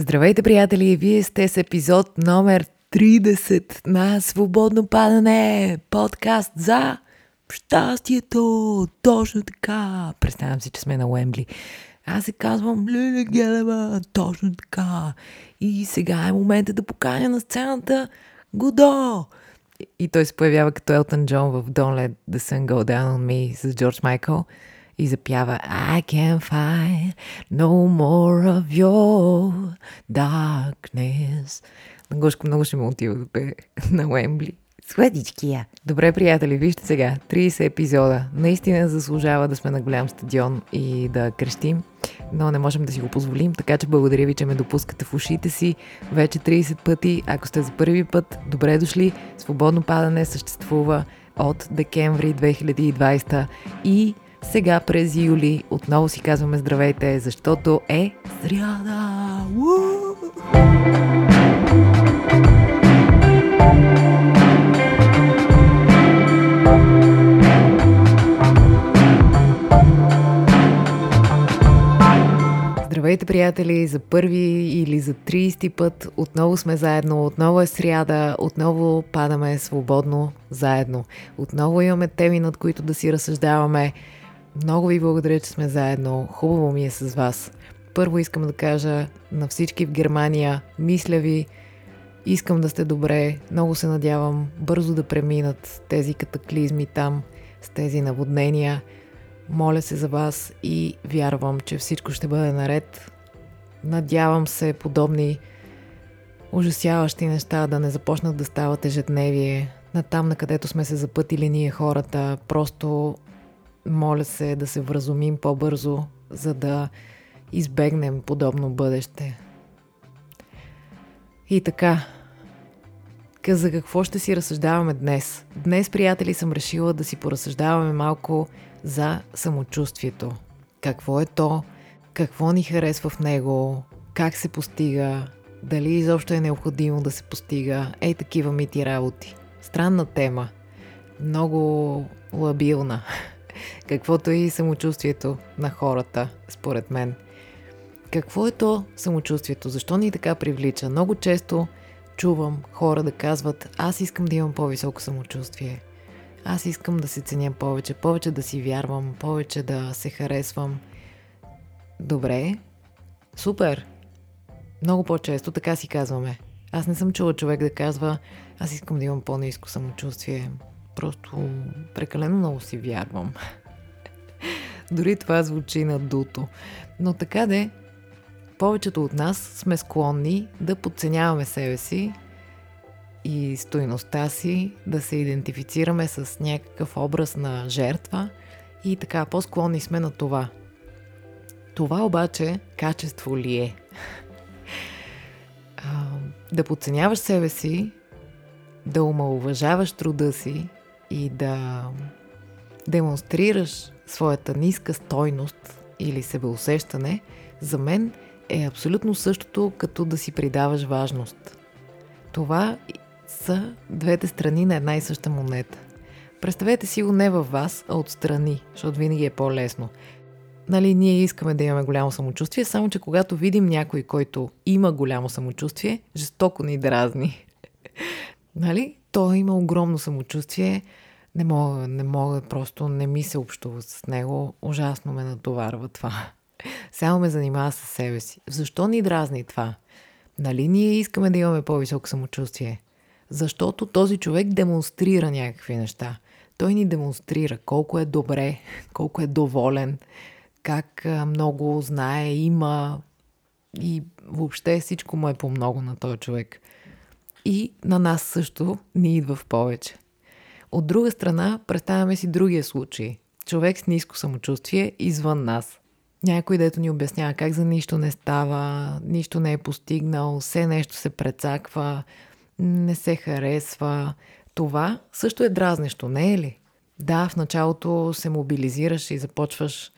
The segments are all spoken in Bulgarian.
Здравейте, приятели! Вие сте с епизод номер 30 на Свободно падане! Подкаст за щастието! Точно така! Представям си, че сме на Уембли. Аз се казвам Лили Гелева! Точно така! И сега е момента да поканя на сцената Годо! И той се появява като Елтон Джон в Don't Let the Sun Go Down on Me с Джордж Майкъл и запява I can find no more of your darkness. На Гошко много ще му отива да пее на Уембли. Сладичкия. Добре, приятели, вижте сега. 30 епизода. Наистина заслужава да сме на голям стадион и да крещим, но не можем да си го позволим, така че благодаря ви, че ме допускате в ушите си вече 30 пъти. Ако сте за първи път, добре дошли. Свободно падане съществува от декември 2020 и сега през юли отново си казваме здравейте, защото е сряда! Здравейте, приятели! За първи или за 30 път отново сме заедно, отново е сряда, отново падаме свободно заедно. Отново имаме теми, над които да си разсъждаваме. Много ви благодаря, че сме заедно. Хубаво ми е с вас. Първо искам да кажа на всички в Германия, мисля ви, искам да сте добре, много се надявам бързо да преминат тези катаклизми там, с тези наводнения. Моля се за вас и вярвам, че всичко ще бъде наред. Надявам се подобни ужасяващи неща да не започнат да стават ежедневие. На там, на където сме се запътили ние хората, просто моля се да се вразумим по-бързо, за да избегнем подобно бъдеще. И така, за какво ще си разсъждаваме днес? Днес, приятели, съм решила да си поразсъждаваме малко за самочувствието. Какво е то? Какво ни харесва в него? Как се постига? Дали изобщо е необходимо да се постига? Ей такива мити работи. Странна тема. Много лабилна каквото е и самочувствието на хората, според мен. Какво е то самочувствието? Защо ни така привлича? Много често чувам хора да казват, аз искам да имам по-високо самочувствие. Аз искам да се ценя повече, повече да си вярвам, повече да се харесвам. Добре, супер. Много по-често така си казваме. Аз не съм чула човек да казва, аз искам да имам по-низко самочувствие. Просто прекалено много си вярвам. Дори това звучи надуто. Но така де, повечето от нас сме склонни да подценяваме себе си и стойността си, да се идентифицираме с някакъв образ на жертва и така по-склонни сме на това. Това обаче качество ли е? да подценяваш себе си, да омалуважаваш труда си и да демонстрираш своята ниска стойност или себеусещане, за мен е абсолютно същото, като да си придаваш важност. Това са двете страни на една и съща монета. Представете си го не във вас, а отстрани, защото винаги е по-лесно. Нали, ние искаме да имаме голямо самочувствие, само че когато видим някой, който има голямо самочувствие, жестоко ни дразни. нали? Той има огромно самочувствие, не мога, не мога, просто не ми се общува с него. Ужасно ме натоварва това. Само ме занимава с себе си. Защо ни дразни това? Нали ние искаме да имаме по-високо самочувствие? Защото този човек демонстрира някакви неща. Той ни демонстрира колко е добре, колко е доволен, как много знае, има и въобще всичко му е по много на този човек. И на нас също ни идва в повече. От друга страна, представяме си другия случай. Човек с ниско самочувствие извън нас. Някой, дето ни обяснява как за нищо не става, нищо не е постигнал, все нещо се прецаква, не се харесва. Това също е дразнещо, не е ли? Да, в началото се мобилизираш и започваш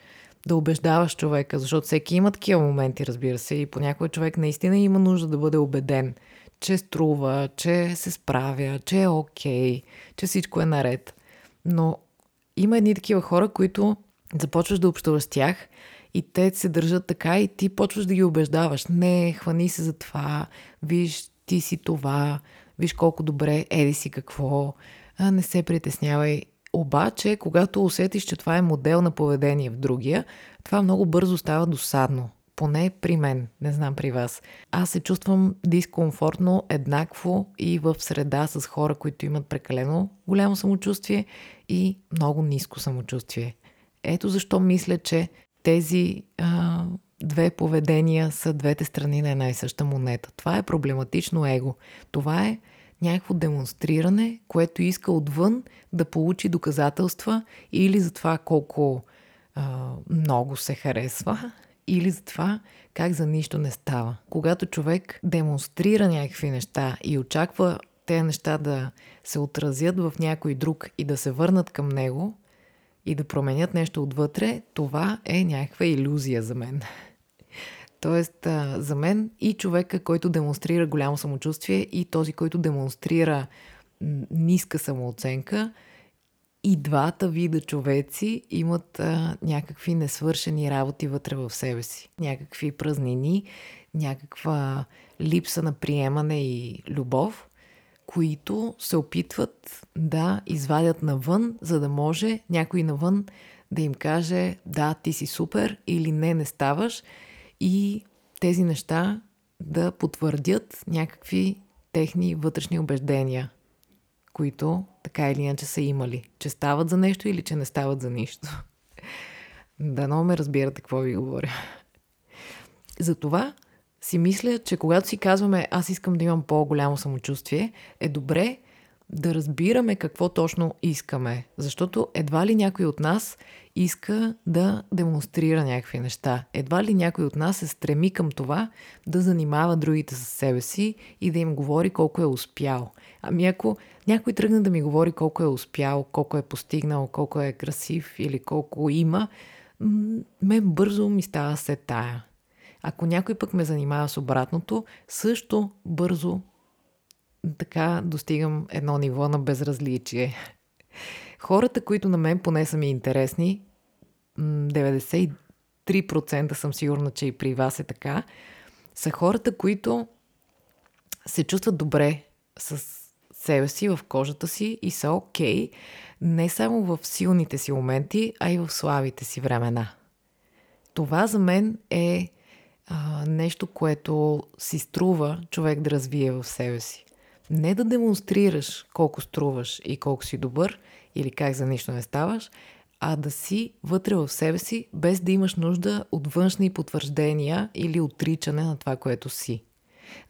да убеждаваш човека, защото всеки има такива моменти, разбира се, и понякога човек наистина има нужда да бъде убеден – че струва, че се справя, че е окей, okay, че всичко е наред. Но има едни такива хора, които започваш да общуваш с тях И те се държат така и ти почваш да ги убеждаваш. Не, хвани се за това, виж, ти си това, виж колко добре, еди си какво, а не се притеснявай. Обаче, когато усетиш, че това е модел на поведение в другия, това много бързо става досадно. Поне при мен, не знам при вас. Аз се чувствам дискомфортно еднакво и в среда с хора, които имат прекалено голямо самочувствие и много ниско самочувствие. Ето защо мисля, че тези а, две поведения са двете страни на една и съща монета. Това е проблематично его. Това е някакво демонстриране, което иска отвън да получи доказателства или за това колко а, много се харесва, или за това как за нищо не става. Когато човек демонстрира някакви неща и очаква тези неща да се отразят в някой друг и да се върнат към него и да променят нещо отвътре, това е някаква иллюзия за мен. Тоест, за мен и човека, който демонстрира голямо самочувствие, и този, който демонстрира ниска самооценка, и двата вида човеци имат а, някакви несвършени работи вътре в себе си. Някакви празнини, някаква липса на приемане и любов, които се опитват да извадят навън, за да може някой навън да им каже да, ти си супер или не, не ставаш и тези неща да потвърдят някакви техни вътрешни убеждения, които така или иначе са имали, че стават за нещо или че не стават за нищо. Дано ме разбирате какво ви говоря. Затова си мисля, че когато си казваме аз искам да имам по-голямо самочувствие, е добре да разбираме какво точно искаме. Защото едва ли някой от нас иска да демонстрира някакви неща. Едва ли някой от нас се стреми към това да занимава другите с себе си и да им говори колко е успял. Ами ако някой тръгне да ми говори колко е успял, колко е постигнал, колко е красив или колко има, мен бързо ми става се тая. Ако някой пък ме занимава с обратното, също бързо така достигам едно ниво на безразличие. Хората, които на мен поне са ми интересни, 93% съм сигурна, че и при вас е така, са хората, които се чувстват добре с себе си, в кожата си и са окей, okay, не само в силните си моменти, а и в слабите си времена. Това за мен е а, нещо, което си струва човек да развие в себе си. Не да демонстрираш колко струваш и колко си добър или как за нищо не ставаш, а да си вътре в себе си, без да имаш нужда от външни потвърждения или отричане на това, което си.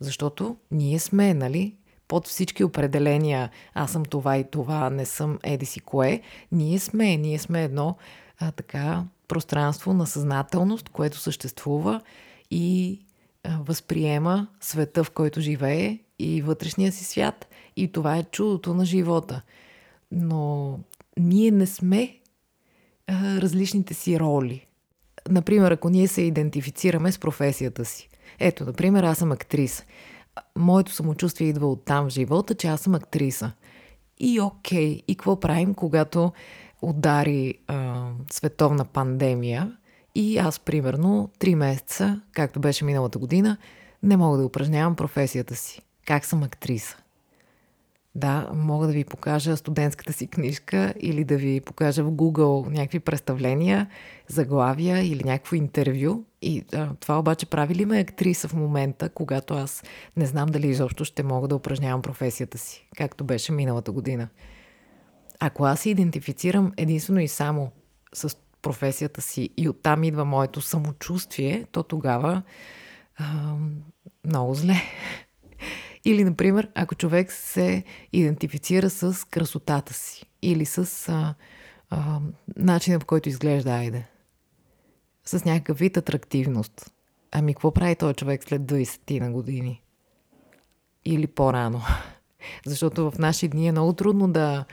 Защото ние сме, нали, под всички определения, аз съм това и това, не съм еди си кое, ние сме, ние сме едно а, така пространство на съзнателност, което съществува и възприема света, в който живее и вътрешния си свят. И това е чудото на живота. Но ние не сме а, различните си роли. Например, ако ние се идентифицираме с професията си. Ето, например, аз съм актриса. Моето самочувствие идва от там в живота, че аз съм актриса. И окей, и какво правим, когато удари а, световна пандемия и аз, примерно, три месеца, както беше миналата година, не мога да упражнявам професията си. Как съм актриса? Да, мога да ви покажа студентската си книжка или да ви покажа в Google някакви представления, заглавия или някакво интервю. И а, това обаче прави ли ме актриса в момента, когато аз не знам дали изобщо ще мога да упражнявам професията си, както беше миналата година. Ако аз се идентифицирам единствено и само с професията си и оттам идва моето самочувствие, то тогава а, много зле. Или, например, ако човек се идентифицира с красотата си или с а, а, начина по който изглежда Айде. С някакъв вид атрактивност. Ами, какво прави този човек след 20 на години? Или по-рано? Защото в наши дни е много трудно да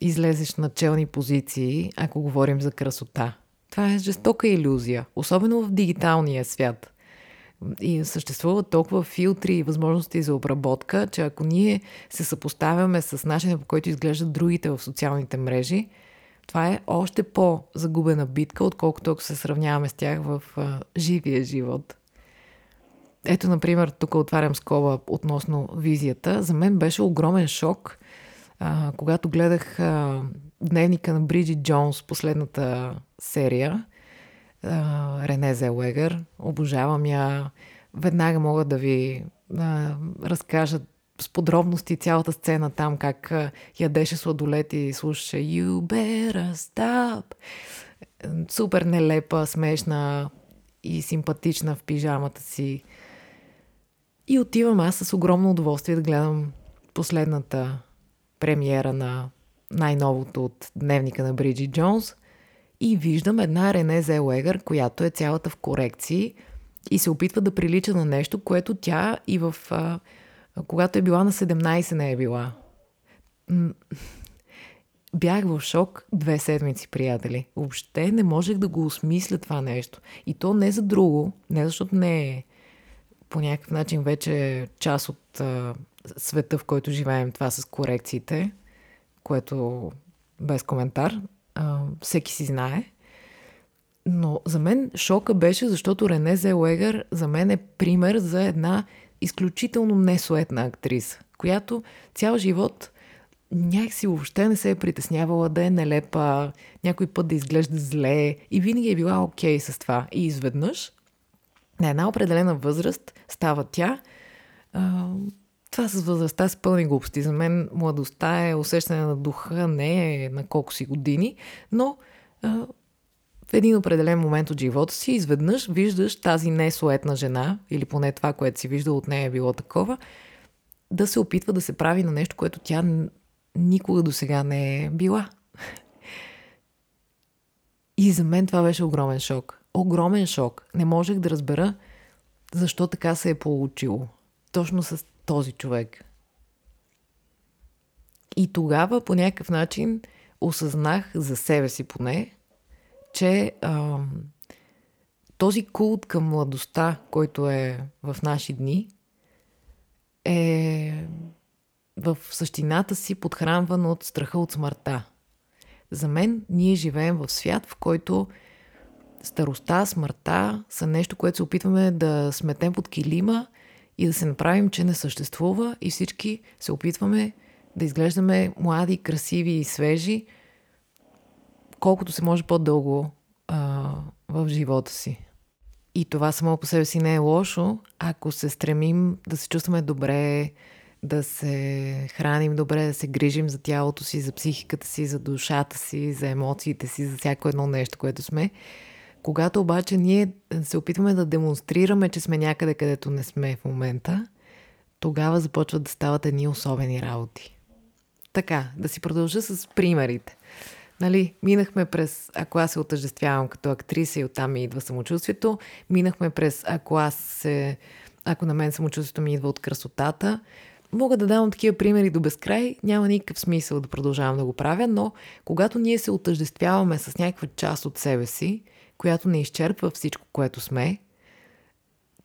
излезеш на челни позиции, ако говорим за красота. Това е жестока иллюзия, особено в дигиталния свят. И съществуват толкова филтри и възможности за обработка, че ако ние се съпоставяме с начина по който изглеждат другите в социалните мрежи, Това е още по-загубена битка, отколкото ако се сравняваме с тях в а, живия живот. Ето, например, тук отварям скоба относно визията. За мен беше огромен шок, а, когато гледах а, дневника на Бриджит Джонс, последната серия. А, Рене Зелегър. Обожавам я. Веднага мога да ви а, разкажа с подробности цялата сцена там, как ядеше сладолет и слушаше You better stop. Супер нелепа, смешна и симпатична в пижамата си. И отивам аз с огромно удоволствие да гледам последната премиера на най-новото от дневника на Бриджи Джонс и виждам една Рене Зелегър, която е цялата в корекции и се опитва да прилича на нещо, което тя и в... А, когато е била на 17 не е била. Бях в шок две седмици, приятели. Въобще не можех да го осмисля това нещо. И то не за друго, не защото не е по някакъв начин вече част от а, света, в който живеем, това с корекциите, което без коментар, а, всеки си знае. Но за мен шока беше, защото Рене Зелегър за мен е пример за една изключително несуетна актриса, която цял живот някакси въобще не се е притеснявала да е нелепа, някой път да изглежда зле и винаги е била окей okay с това. И изведнъж на една определена възраст става тя. А, това с възрастта с пълни глупости. За мен младостта е усещане на духа, не е на колко си години, но а, в един определен момент от живота си изведнъж виждаш тази несуетна жена, или поне това, което си виждал от нея е било такова, да се опитва да се прави на нещо, което тя никога до сега не е била. И за мен това беше огромен шок огромен шок. Не можех да разбера защо така се е получило. Точно с този човек. И тогава по някакъв начин осъзнах за себе си поне, че а, този култ към младостта, който е в наши дни, е в същината си подхранван от страха от смъртта. За мен ние живеем в свят, в който старостта, смъртта са нещо, което се опитваме да сметем под килима и да се направим, че не съществува и всички се опитваме да изглеждаме млади, красиви и свежи, колкото се може по-дълго а, в живота си. И това само по себе си не е лошо, ако се стремим да се чувстваме добре, да се храним добре, да се грижим за тялото си, за психиката си, за душата си, за емоциите си, за всяко едно нещо, което сме. Когато обаче ние се опитваме да демонстрираме, че сме някъде, където не сме в момента, тогава започват да стават едни особени работи. Така, да си продължа с примерите. Нали, минахме през ако аз се отъждествявам като актриса и оттам ми идва самочувствието, минахме през ако аз се, ако на мен самочувствието ми идва от красотата. Мога да давам такива примери до безкрай, няма никакъв смисъл да продължавам да го правя, но когато ние се отъждествяваме с някаква част от себе си, която не изчерпва всичко, което сме,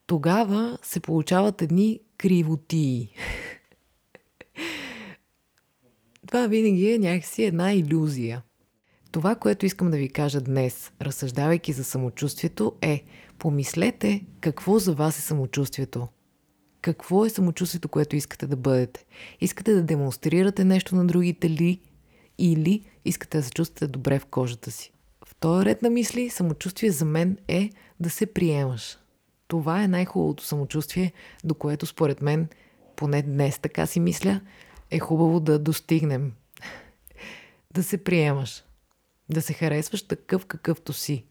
тогава се получават едни кривотии. Това винаги е някакси една иллюзия. Това, което искам да ви кажа днес, разсъждавайки за самочувствието, е помислете какво за вас е самочувствието. Какво е самочувствието, което искате да бъдете? Искате да демонстрирате нещо на другите ли? Или искате да се чувствате добре в кожата си? Този ред на мисли, самочувствие за мен е да се приемаш. Това е най-хубавото самочувствие, до което според мен, поне днес така си мисля, е хубаво да достигнем. да се приемаш. Да се харесваш такъв какъвто си.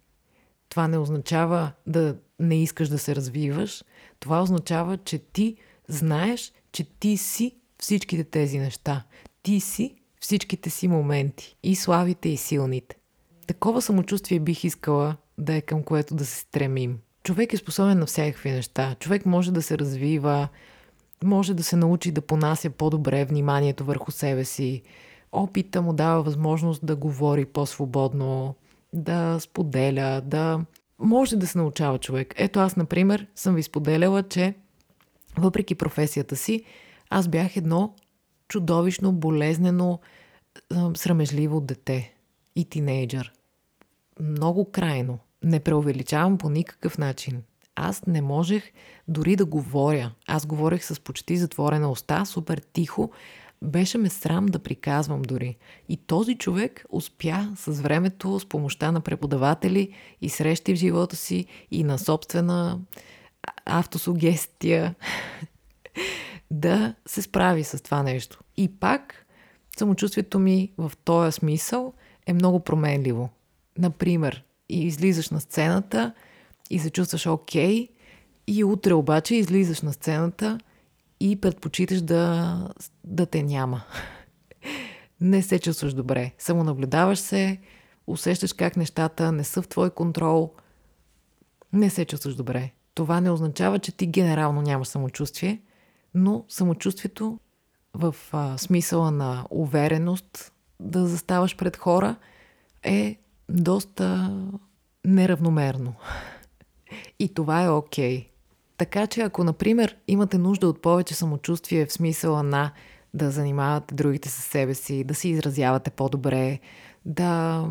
Това не означава да не искаш да се развиваш. Това означава, че ти знаеш, че ти си всичките тези неща. Ти си всичките си моменти. И славите, и силните. Такова самочувствие бих искала да е към което да се стремим. Човек е способен на всякакви неща. Човек може да се развива, може да се научи да понася по-добре вниманието върху себе си. Опита му дава възможност да говори по-свободно, да споделя, да... Може да се научава човек. Ето аз, например, съм ви споделяла, че въпреки професията си, аз бях едно чудовищно, болезнено, срамежливо дете. и тинейджър. Много крайно. Не преувеличавам по никакъв начин. Аз не можех дори да говоря. Аз говорех с почти затворена уста, супер тихо. Беше ме срам да приказвам дори. И този човек успя с времето, с помощта на преподаватели и срещи в живота си и на собствена автосугестия да се справи с това нещо. И пак самочувствието ми в този смисъл е много променливо. Например, излизаш на сцената и се чувстваш окей, и утре обаче излизаш на сцената и предпочиташ да, да те няма. Не се чувстваш добре. Само наблюдаваш се, усещаш как нещата не са в твой контрол. Не се чувстваш добре. Това не означава, че ти генерално нямаш самочувствие, но самочувствието в а, смисъла на увереност да заставаш пред хора е доста неравномерно. И това е окей. Okay. Така че ако, например, имате нужда от повече самочувствие в смисъла на да занимавате другите със себе си, да си изразявате по-добре, да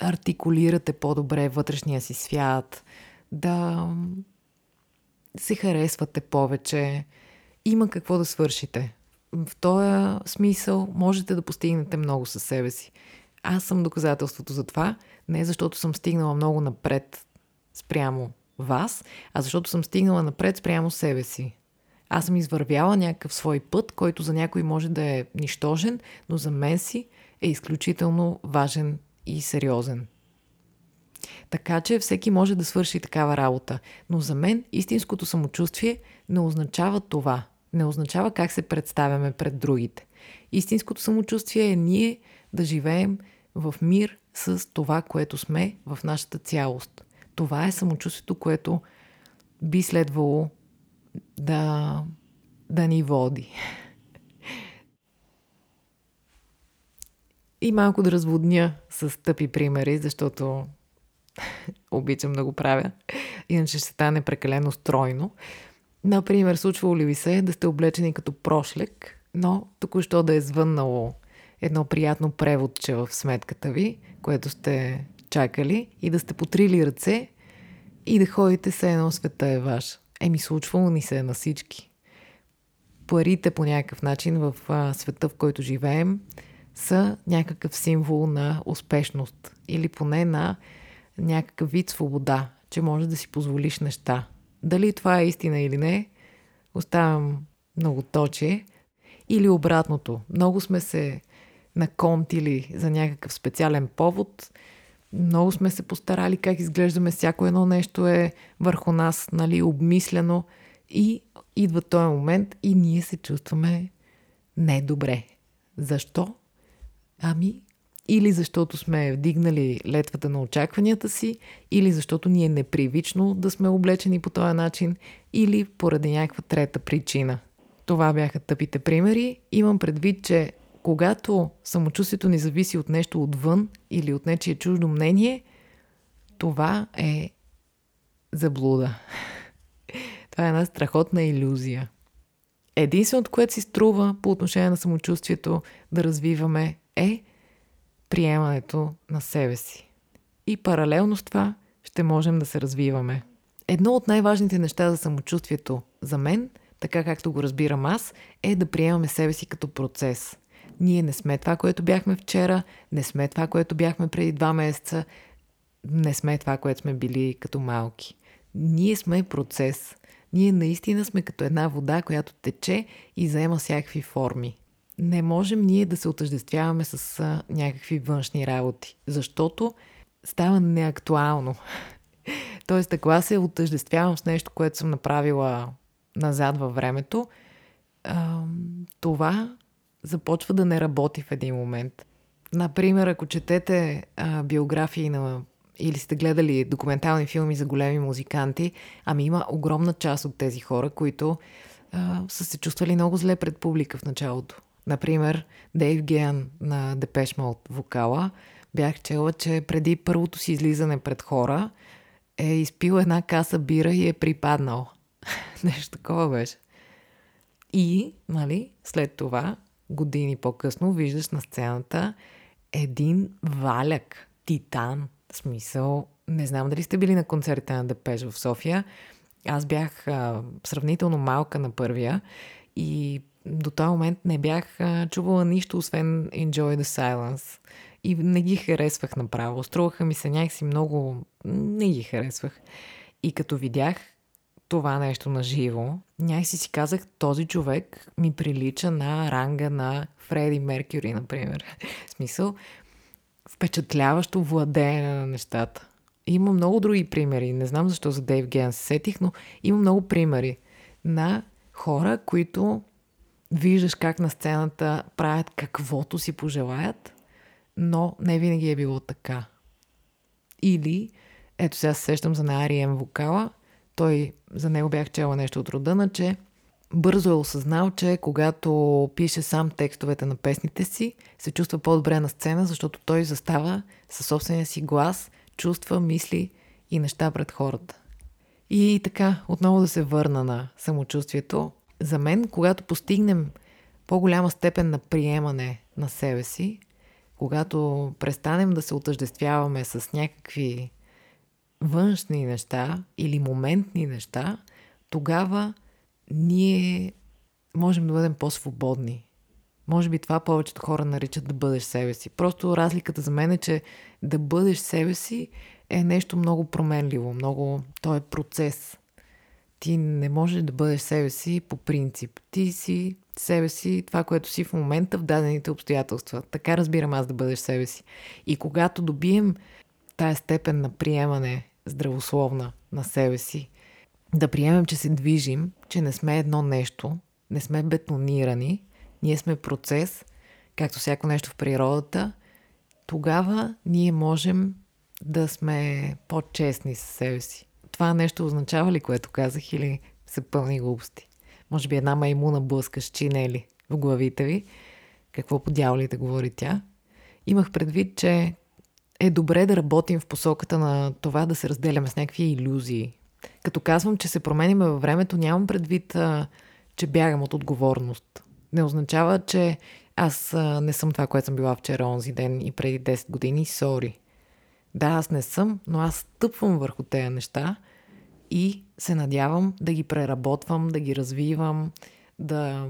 артикулирате по-добре вътрешния си свят, да се харесвате повече, има какво да свършите. В този смисъл можете да постигнете много със себе си. Аз съм доказателството за това, не защото съм стигнала много напред спрямо вас, а защото съм стигнала напред спрямо себе си. Аз съм извървяла някакъв свой път, който за някой може да е нищожен, но за мен си е изключително важен и сериозен. Така че всеки може да свърши такава работа. Но за мен истинското самочувствие не означава това. Не означава как се представяме пред другите. Истинското самочувствие е ние да живеем в мир с това, което сме в нашата цялост. Това е самочувствието, което би следвало да, да ни води. И малко да разводня с тъпи примери, защото обичам да го правя. Иначе ще стане прекалено стройно. Например, случвало ли ви се да сте облечени като прошлек, но току-що да е звъннало едно приятно преводче в сметката ви, което сте чакали и да сте потрили ръце и да ходите се едно света е ваш. Еми, случвало ни се на всички. Парите по някакъв начин в а, света, в който живеем, са някакъв символ на успешност или поне на някакъв вид свобода, че можеш да си позволиш неща. Дали това е истина или не, оставям много точе. Или обратното. Много сме се наконтили за някакъв специален повод. Много сме се постарали как изглеждаме. Всяко едно нещо е върху нас, нали, обмислено. И идва този момент и ние се чувстваме недобре. Защо? Ами, или защото сме вдигнали летвата на очакванията си, или защото ни е непривично да сме облечени по този начин, или поради някаква трета причина. Това бяха тъпите примери. Имам предвид, че когато самочувствието ни зависи от нещо отвън или от нечие чуждо мнение, това е заблуда. Това е една страхотна иллюзия. Единственото, което си струва по отношение на самочувствието да развиваме е приемането на себе си. И паралелно с това ще можем да се развиваме. Едно от най-важните неща за самочувствието за мен, така както го разбирам аз, е да приемаме себе си като процес. Ние не сме това, което бяхме вчера, не сме това, което бяхме преди два месеца, не сме това, което сме били като малки. Ние сме процес. Ние наистина сме като една вода, която тече и заема всякакви форми не можем ние да се отъждествяваме с някакви външни работи, защото става неактуално. Тоест, ако аз се отъждествявам с нещо, което съм направила назад във времето, а, това започва да не работи в един момент. Например, ако четете а, биографии на или сте гледали документални филми за големи музиканти, ами има огромна част от тези хора, които а, са се чувствали много зле пред публика в началото. Например, Дейв Геан на Депеш Мод вокала, бях чела, че преди първото си излизане пред хора е изпил една каса бира и е припаднал. Нещо такова беше. И, нали, след това, години по-късно, виждаш на сцената един валяк, титан. Смисъл, не знам дали сте били на концерта на Депеш в София. Аз бях а, сравнително малка на първия и до този момент не бях а, чувала нищо, освен Enjoy the Silence. И не ги харесвах направо. Струваха ми се някакси много... Не ги харесвах. И като видях това нещо на живо, някакси си казах, този човек ми прилича на ранга на Фреди Меркюри, например. В смисъл, впечатляващо владеене на нещата. Има много други примери. Не знам защо за Дейв Ген се сетих, но има много примери на хора, които виждаш как на сцената правят каквото си пожелаят, но не винаги е било така. Или, ето сега се сещам за на Арием вокала, той, за него бях чела нещо от рода на, че бързо е осъзнал, че когато пише сам текстовете на песните си, се чувства по-добре на сцена, защото той застава със собствения си глас, чувства, мисли и неща пред хората. И така, отново да се върна на самочувствието. За мен, когато постигнем по-голяма степен на приемане на себе си, когато престанем да се отъждествяваме с някакви външни неща или моментни неща, тогава ние можем да бъдем по-свободни. Може би това повечето хора наричат да бъдеш себе си. Просто разликата за мен е, че да бъдеш себе си е нещо много променливо, много... То е процес. Ти не можеш да бъдеш себе си по принцип. Ти си себе си, това, което си в момента в дадените обстоятелства. Така разбирам аз да бъдеш себе си. И когато добием тая степен на приемане здравословна на себе си, да приемем, че се движим, че не сме едно нещо, не сме бетонирани, ние сме процес, както всяко нещо в природата, тогава ние можем да сме по-честни с себе си. Това нещо означава ли, което казах, или са пълни глупости? Може би една маймуна блъска с чинели в главите ви. Какво по дяволите говори тя? Имах предвид, че е добре да работим в посоката на това да се разделяме с някакви иллюзии. Като казвам, че се променяме във времето, нямам предвид, а, че бягам от отговорност. Не означава, че аз а, не съм това, което съм била вчера, онзи ден и преди 10 години. Сори. Да, аз не съм, но аз стъпвам върху тези неща и се надявам да ги преработвам, да ги развивам, да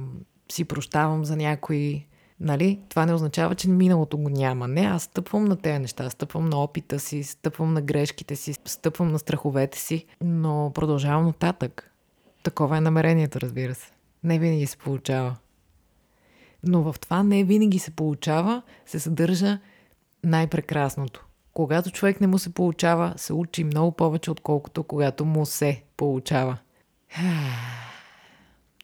си прощавам за някои Нали? Това не означава, че миналото го няма. Не, аз стъпвам на тези неща, стъпвам на опита си, стъпвам на грешките си, стъпвам на страховете си, но продължавам нататък. Такова е намерението, разбира се. Не винаги се получава. Но в това не винаги се получава, се съдържа най-прекрасното. Когато човек не му се получава, се учи много повече, отколкото когато му се получава.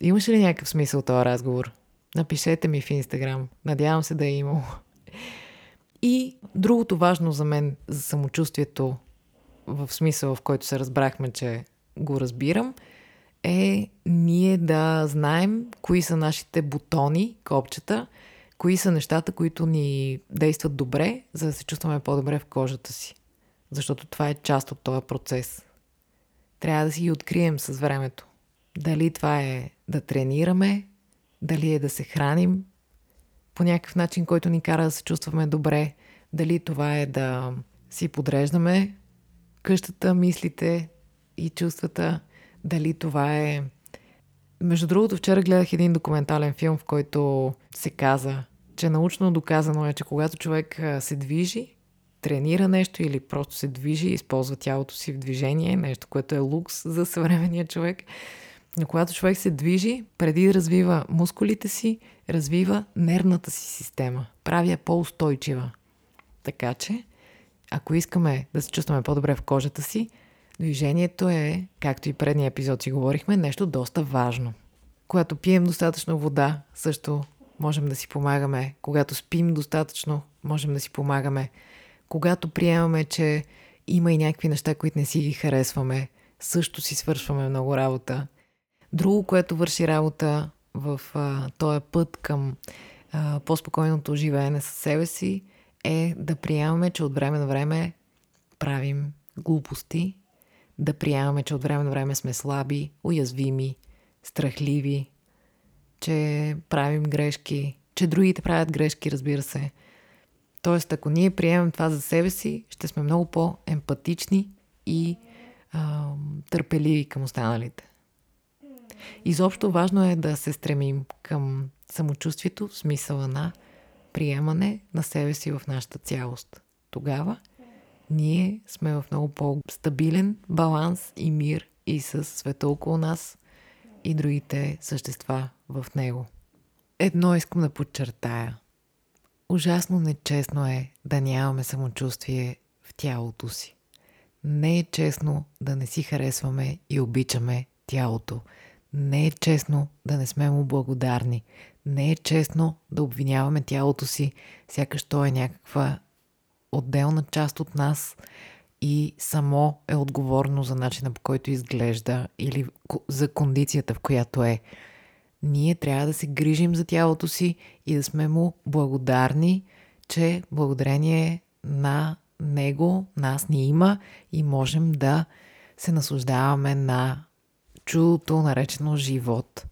Имаше ли някакъв смисъл този разговор? Напишете ми в Инстаграм. Надявам се да е имало. И другото важно за мен, за самочувствието, в смисъл, в който се разбрахме, че го разбирам, е ние да знаем кои са нашите бутони, копчета, кои са нещата, които ни действат добре, за да се чувстваме по-добре в кожата си. Защото това е част от този процес. Трябва да си ги открием с времето. Дали това е да тренираме, дали е да се храним по някакъв начин, който ни кара да се чувстваме добре. Дали това е да си подреждаме къщата, мислите и чувствата. Дали това е... Между другото, вчера гледах един документален филм, в който се каза, че научно доказано е, че когато човек се движи, тренира нещо или просто се движи, използва тялото си в движение, нещо, което е лукс за съвременния човек, но когато човек се движи, преди да развива мускулите си, развива нервната си система. Прави я по-устойчива. Така че, ако искаме да се чувстваме по-добре в кожата си, движението е, както и предния епизод си говорихме, нещо доста важно. Когато пием достатъчно вода, също можем да си помагаме. Когато спим достатъчно, можем да си помагаме. Когато приемаме, че има и някакви неща, които не си ги харесваме, също си свършваме много работа. Друго, което върши работа в а, този път към а, по-спокойното живеене със себе си е да приемаме, че от време на време правим глупости, да приемаме, че от време на време сме слаби, уязвими, страхливи, че правим грешки, че другите правят грешки, разбира се. Тоест, ако ние приемем това за себе си, ще сме много по-емпатични и а, търпеливи към останалите. Изобщо важно е да се стремим към самочувствието в смисъла на приемане на себе си в нашата цялост. Тогава ние сме в много по-стабилен баланс и мир и с света около нас и другите същества в него. Едно искам да подчертая. Ужасно нечестно е да нямаме самочувствие в тялото си. Не е честно да не си харесваме и обичаме тялото. Не е честно да не сме му благодарни. Не е честно да обвиняваме тялото си, сякаш то е някаква отделна част от нас и само е отговорно за начина по който изглежда или за кондицията, в която е. Ние трябва да се грижим за тялото си и да сме му благодарни, че благодарение на него нас ни има и можем да се наслаждаваме на чудото, наречено живот.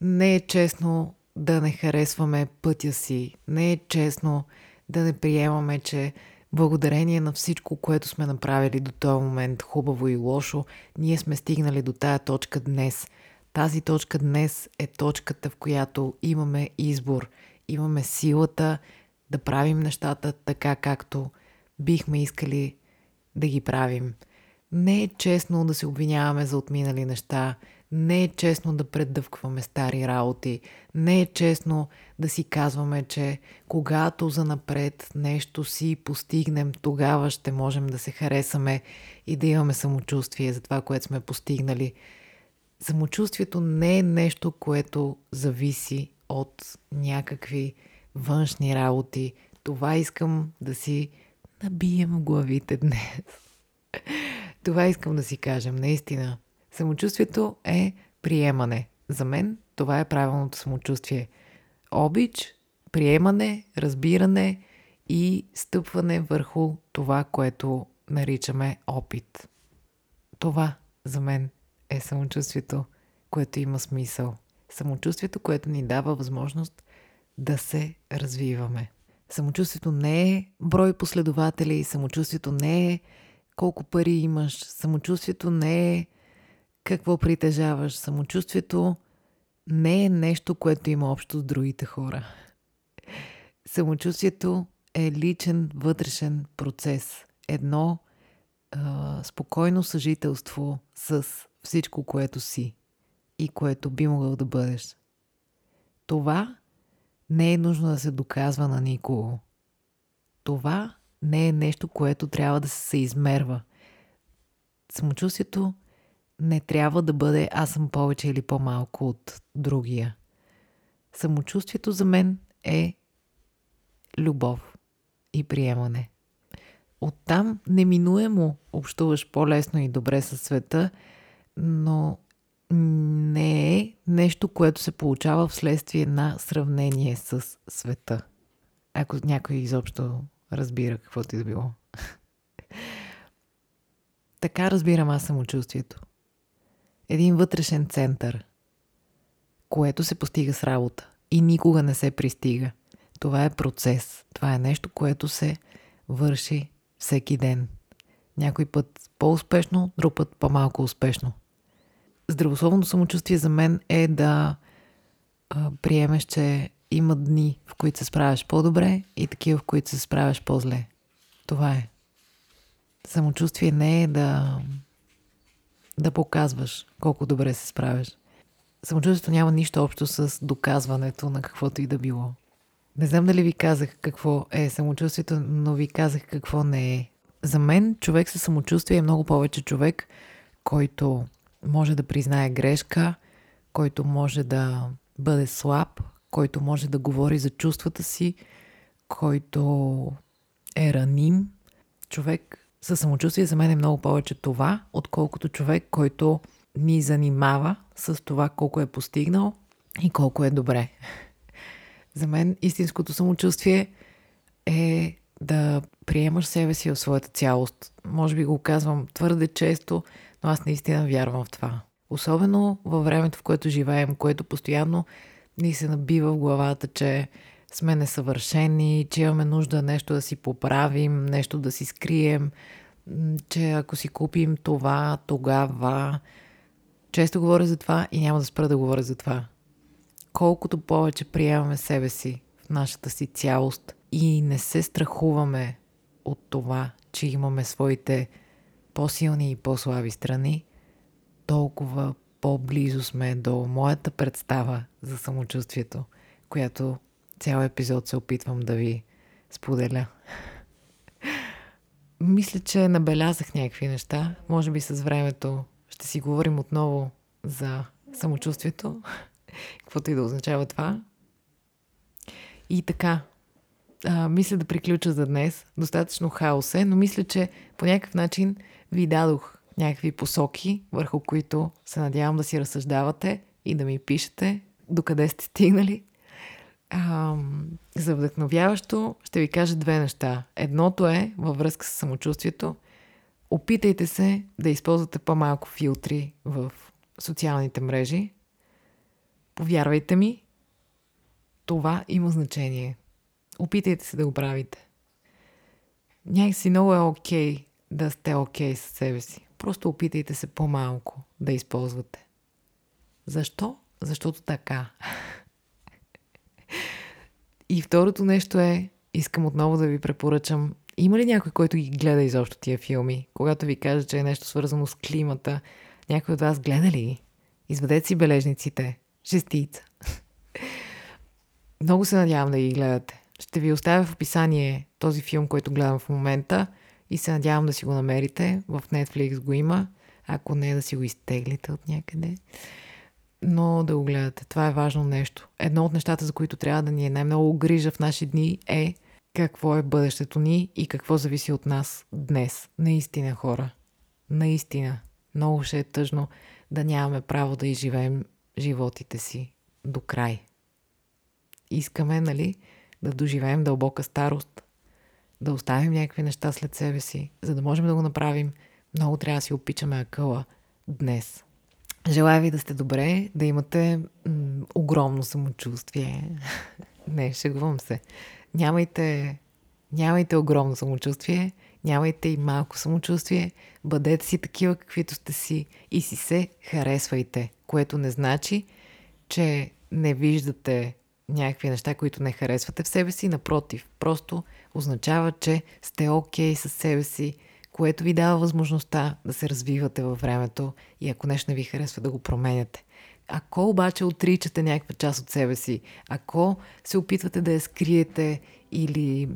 Не е честно да не харесваме пътя си. Не е честно да не приемаме, че благодарение на всичко, което сме направили до този момент, хубаво и лошо, ние сме стигнали до тая точка днес. Тази точка днес е точката, в която имаме избор. Имаме силата да правим нещата така, както бихме искали да ги правим. Не е честно да се обвиняваме за отминали неща, не е честно да предъвкваме стари работи, не е честно да си казваме, че когато занапред нещо си постигнем, тогава ще можем да се харесаме и да имаме самочувствие за това, което сме постигнали. Самочувствието не е нещо, което зависи от някакви външни работи. Това искам да си набием в главите днес. Това искам да си кажем, наистина. Самочувствието е приемане. За мен това е правилното самочувствие. Обич, приемане, разбиране и стъпване върху това, което наричаме опит. Това за мен е самочувствието, което има смисъл. Самочувствието, което ни дава възможност да се развиваме. Самочувствието не е брой последователи, самочувствието не е колко пари имаш, самочувствието не е какво притежаваш. Самочувствието не е нещо, което има общо с другите хора. Самочувствието е личен вътрешен процес. Едно а, спокойно съжителство с всичко, което си и което би могъл да бъдеш. Това не е нужно да се доказва на никого. Това не е нещо, което трябва да се измерва. Самочувствието не трябва да бъде аз съм повече или по-малко от другия. Самочувствието за мен е любов и приемане. Оттам неминуемо общуваш по-лесно и добре със света, но не е нещо, което се получава вследствие на сравнение с света. Ако някой изобщо разбира каквото и да било. така разбирам аз самочувствието един вътрешен център, което се постига с работа и никога не се пристига. Това е процес. Това е нещо, което се върши всеки ден. Някой път по-успешно, друг път по-малко успешно. Здравословното самочувствие за мен е да а, приемеш, че има дни, в които се справяш по-добре и такива, в които се справяш по-зле. Това е. Самочувствие не е да да показваш колко добре се справяш. Самочувствието няма нищо общо с доказването на каквото и да било. Не знам дали ви казах какво е самочувствието, но ви казах какво не е. За мен човек със самочувствие е много повече човек, който може да признае грешка, който може да бъде слаб, който може да говори за чувствата си, който е раним. Човек със самочувствие за мен е много повече това, отколкото човек, който ни занимава с това колко е постигнал и колко е добре. За мен истинското самочувствие е да приемаш себе си в своята цялост. Може би го казвам твърде често, но аз наистина вярвам в това. Особено във времето, в което живеем, което постоянно ни се набива в главата, че сме несъвършени, че имаме нужда нещо да си поправим, нещо да си скрием, че ако си купим това, тогава. Често говоря за това и няма да спра да говоря за това. Колкото повече приемаме себе си в нашата си цялост и не се страхуваме от това, че имаме своите по-силни и по-слаби страни, толкова по-близо сме до моята представа за самочувствието, която цял епизод се опитвам да ви споделя. Мисля, че набелязах някакви неща. Може би с времето ще си говорим отново за самочувствието, каквото и да означава това. И така, а, мисля да приключа за днес. Достатъчно хаос е, но мисля, че по някакъв начин ви дадох някакви посоки, върху които се надявам да си разсъждавате и да ми пишете докъде сте стигнали. А, за вдъхновяващо ще ви кажа две неща. Едното е във връзка с самочувствието. Опитайте се да използвате по-малко филтри в социалните мрежи. Повярвайте ми, това има значение. Опитайте се да го правите. Някакси много е окей okay да сте окей okay с себе си. Просто опитайте се по-малко да използвате. Защо? Защото така. И второто нещо е, искам отново да ви препоръчам, има ли някой, който ги гледа изобщо тия филми? Когато ви кажа, че е нещо свързано с климата, някой от вас гледа ли ги? Извадете си бележниците. Шестица. Много се надявам да ги гледате. Ще ви оставя в описание този филм, който гледам в момента и се надявам да си го намерите. В Netflix го има. Ако не, да си го изтеглите от някъде но да го гледате. Това е важно нещо. Едно от нещата, за които трябва да ни е най-много грижа в наши дни е какво е бъдещето ни и какво зависи от нас днес. Наистина, хора. Наистина. Много ще е тъжно да нямаме право да изживеем животите си до край. Искаме, нали, да доживеем дълбока старост, да оставим някакви неща след себе си. За да можем да го направим, много трябва да си опичаме акъла днес. Желая ви да сте добре, да имате м- огромно самочувствие. Не, шегувам се. Нямайте, нямайте огромно самочувствие, нямайте и малко самочувствие, бъдете си такива каквито сте си и си се харесвайте, което не значи, че не виждате някакви неща, които не харесвате в себе си, напротив, просто означава, че сте окей okay с себе си, което ви дава възможността да се развивате във времето и ако нещо не ви харесва да го променяте. Ако обаче отричате някаква част от себе си, ако се опитвате да я скриете или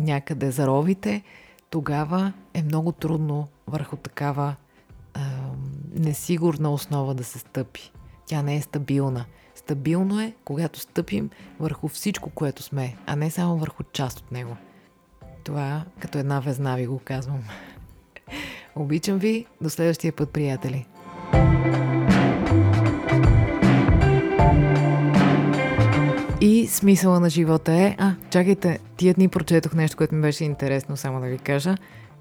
някъде заровите, тогава е много трудно върху такава е, несигурна основа да се стъпи. Тя не е стабилна. Стабилно е, когато стъпим върху всичко, което сме, а не само върху част от него. Това като една везна ви го казвам. Обичам ви. До следващия път, приятели. И смисъла на живота е... А, чакайте, тия дни прочетох нещо, което ми беше интересно, само да ви кажа.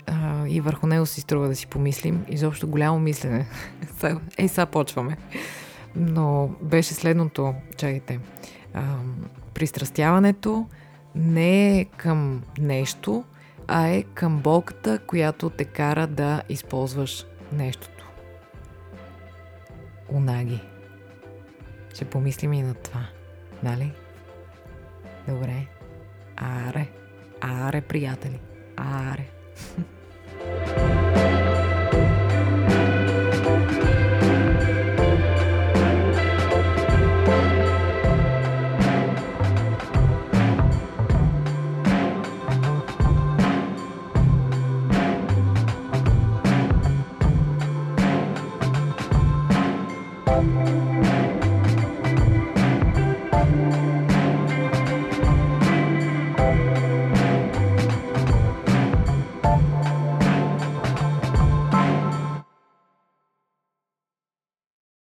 А, и върху него си струва да си помислим. Изобщо голямо мислене. Ей, сега почваме. Но беше следното, чакайте. А, пристрастяването, не е към нещо, а е към болката, която те кара да използваш нещото. Унаги. Ще помислим и на това. Нали? Добре. Аре. Аре, приятели. Аре.